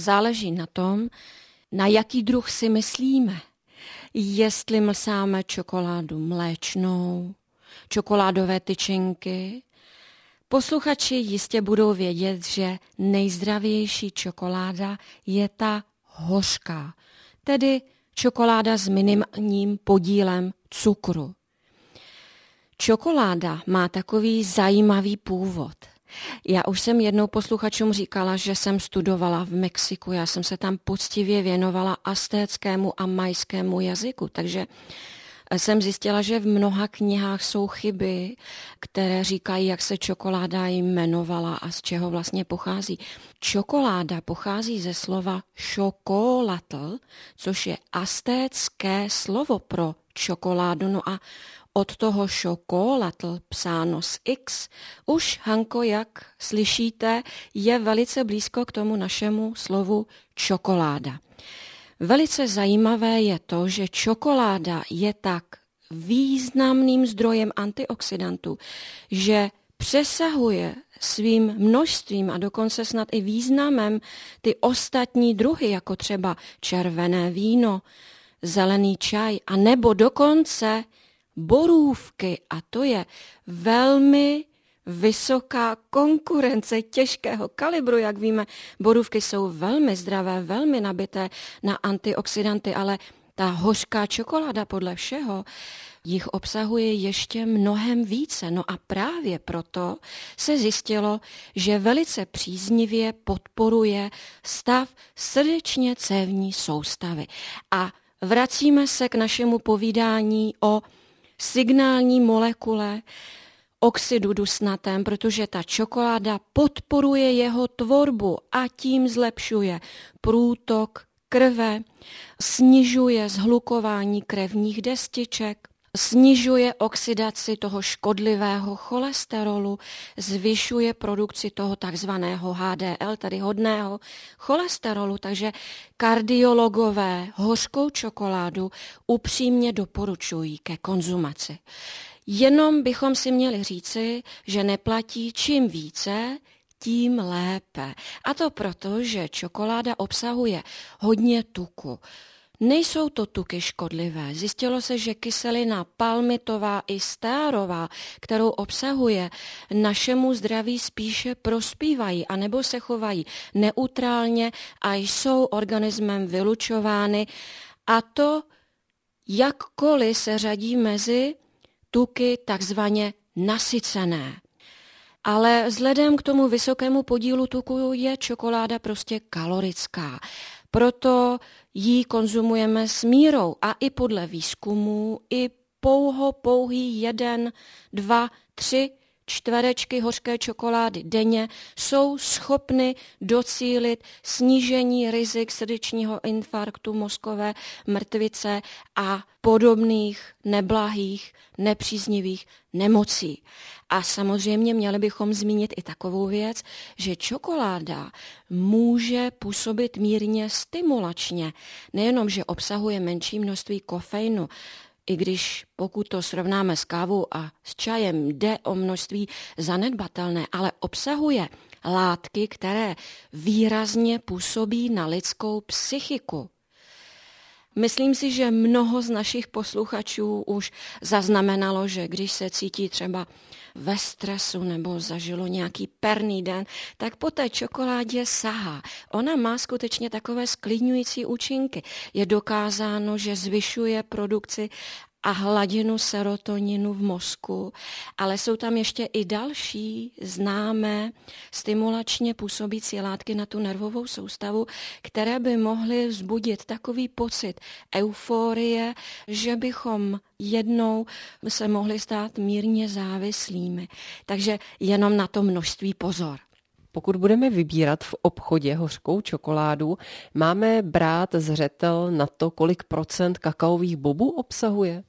záleží na tom, na jaký druh si myslíme. Jestli mlsáme čokoládu mléčnou, čokoládové tyčinky, posluchači jistě budou vědět, že nejzdravější čokoláda je ta hořká, tedy čokoláda s minimálním podílem cukru. Čokoláda má takový zajímavý původ. Já už jsem jednou posluchačům říkala, že jsem studovala v Mexiku. Já jsem se tam poctivě věnovala astéckému a majskému jazyku, takže jsem zjistila, že v mnoha knihách jsou chyby, které říkají, jak se čokoláda jmenovala a z čeho vlastně pochází. Čokoláda pochází ze slova šokolatl, což je astécké slovo pro čokoládu. No a od toho šokolatl psáno s X, už Hanko, jak slyšíte, je velice blízko k tomu našemu slovu čokoláda. Velice zajímavé je to, že čokoláda je tak významným zdrojem antioxidantů, že přesahuje svým množstvím a dokonce snad i významem ty ostatní druhy, jako třeba červené víno, zelený čaj a nebo dokonce borůvky. A to je velmi vysoká konkurence těžkého kalibru, jak víme. Borůvky jsou velmi zdravé, velmi nabité na antioxidanty, ale ta hořká čokoláda podle všeho jich obsahuje ještě mnohem více. No a právě proto se zjistilo, že velice příznivě podporuje stav srdečně cévní soustavy. A vracíme se k našemu povídání o signální molekule, oxidu dusnatém, protože ta čokoláda podporuje jeho tvorbu a tím zlepšuje průtok krve, snižuje zhlukování krevních destiček, snižuje oxidaci toho škodlivého cholesterolu, zvyšuje produkci toho takzvaného HDL, tedy hodného cholesterolu, takže kardiologové hořkou čokoládu upřímně doporučují ke konzumaci. Jenom bychom si měli říci, že neplatí čím více, tím lépe. A to proto, že čokoláda obsahuje hodně tuku. Nejsou to tuky škodlivé. Zjistilo se, že kyselina palmitová i stárová, kterou obsahuje, našemu zdraví spíše prospívají, anebo se chovají neutrálně a jsou organismem vylučovány. A to jakkoliv se řadí mezi tuky takzvaně nasycené. Ale vzhledem k tomu vysokému podílu tuku je čokoláda prostě kalorická. Proto ji konzumujeme s mírou a i podle výzkumu, i pouho pouhý jeden, dva, tři čtverečky hořké čokolády denně jsou schopny docílit snížení rizik srdečního infarktu, mozkové mrtvice a podobných neblahých, nepříznivých nemocí. A samozřejmě měli bychom zmínit i takovou věc, že čokoláda může působit mírně stimulačně. Nejenom, že obsahuje menší množství kofeinu, i když pokud to srovnáme s kávou a s čajem, jde o množství zanedbatelné, ale obsahuje látky, které výrazně působí na lidskou psychiku. Myslím si, že mnoho z našich posluchačů už zaznamenalo, že když se cítí třeba ve stresu nebo zažilo nějaký perný den, tak po té čokoládě sahá. Ona má skutečně takové sklidňující účinky. Je dokázáno, že zvyšuje produkci a hladinu serotoninu v mozku, ale jsou tam ještě i další známé stimulačně působící látky na tu nervovou soustavu, které by mohly vzbudit takový pocit euforie, že bychom jednou se mohli stát mírně závislými. Takže jenom na to množství pozor. Pokud budeme vybírat v obchodě hořkou čokoládu, máme brát zřetel na to, kolik procent kakaových bobů obsahuje?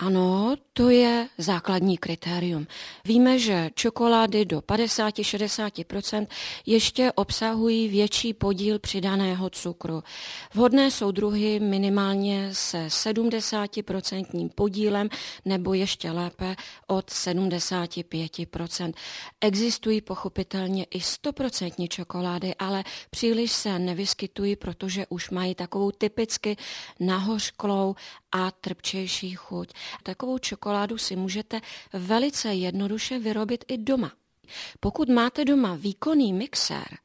Ano, to je základní kritérium. Víme, že čokolády do 50-60% ještě obsahují větší podíl přidaného cukru. Vhodné jsou druhy minimálně se 70% podílem nebo ještě lépe od 75%. Existují pochopitelně i 100% čokolády, ale příliš se nevyskytují, protože už mají takovou typicky nahořklou a trpčejší chuť. Takovou čokoládu si můžete velice jednoduše vyrobit i doma. Pokud máte doma výkonný mixér,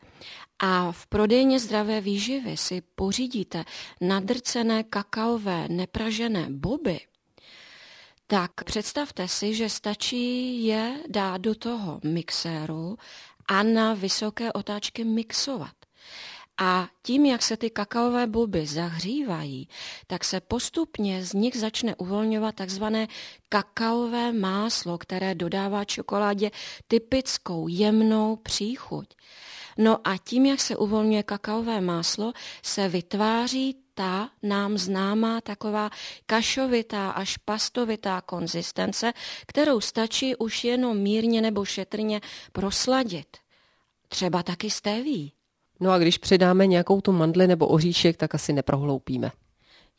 a v prodejně zdravé výživy si pořídíte nadrcené kakaové nepražené boby, tak představte si, že stačí je dát do toho mixéru a na vysoké otáčky mixovat. A tím, jak se ty kakaové bulby zahřívají, tak se postupně z nich začne uvolňovat takzvané kakaové máslo, které dodává čokoládě typickou jemnou příchuť. No a tím, jak se uvolňuje kakaové máslo, se vytváří ta nám známá taková kašovitá až pastovitá konzistence, kterou stačí už jenom mírně nebo šetrně prosladit. Třeba taky stéví. No a když přidáme nějakou tu mandli nebo oříšek, tak asi neprohloupíme.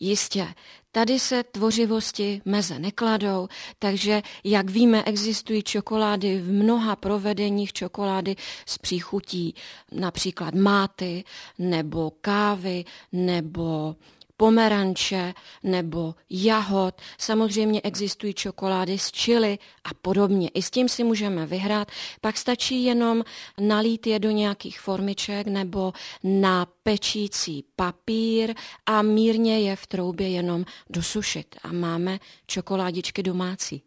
Jistě, tady se tvořivosti meze nekladou, takže, jak víme, existují čokolády v mnoha provedeních čokolády s příchutí například máty, nebo kávy, nebo pomeranče nebo jahod. Samozřejmě existují čokolády z čili a podobně. I s tím si můžeme vyhrát. Pak stačí jenom nalít je do nějakých formiček nebo na pečící papír a mírně je v troubě jenom dosušit. A máme čokoládičky domácí.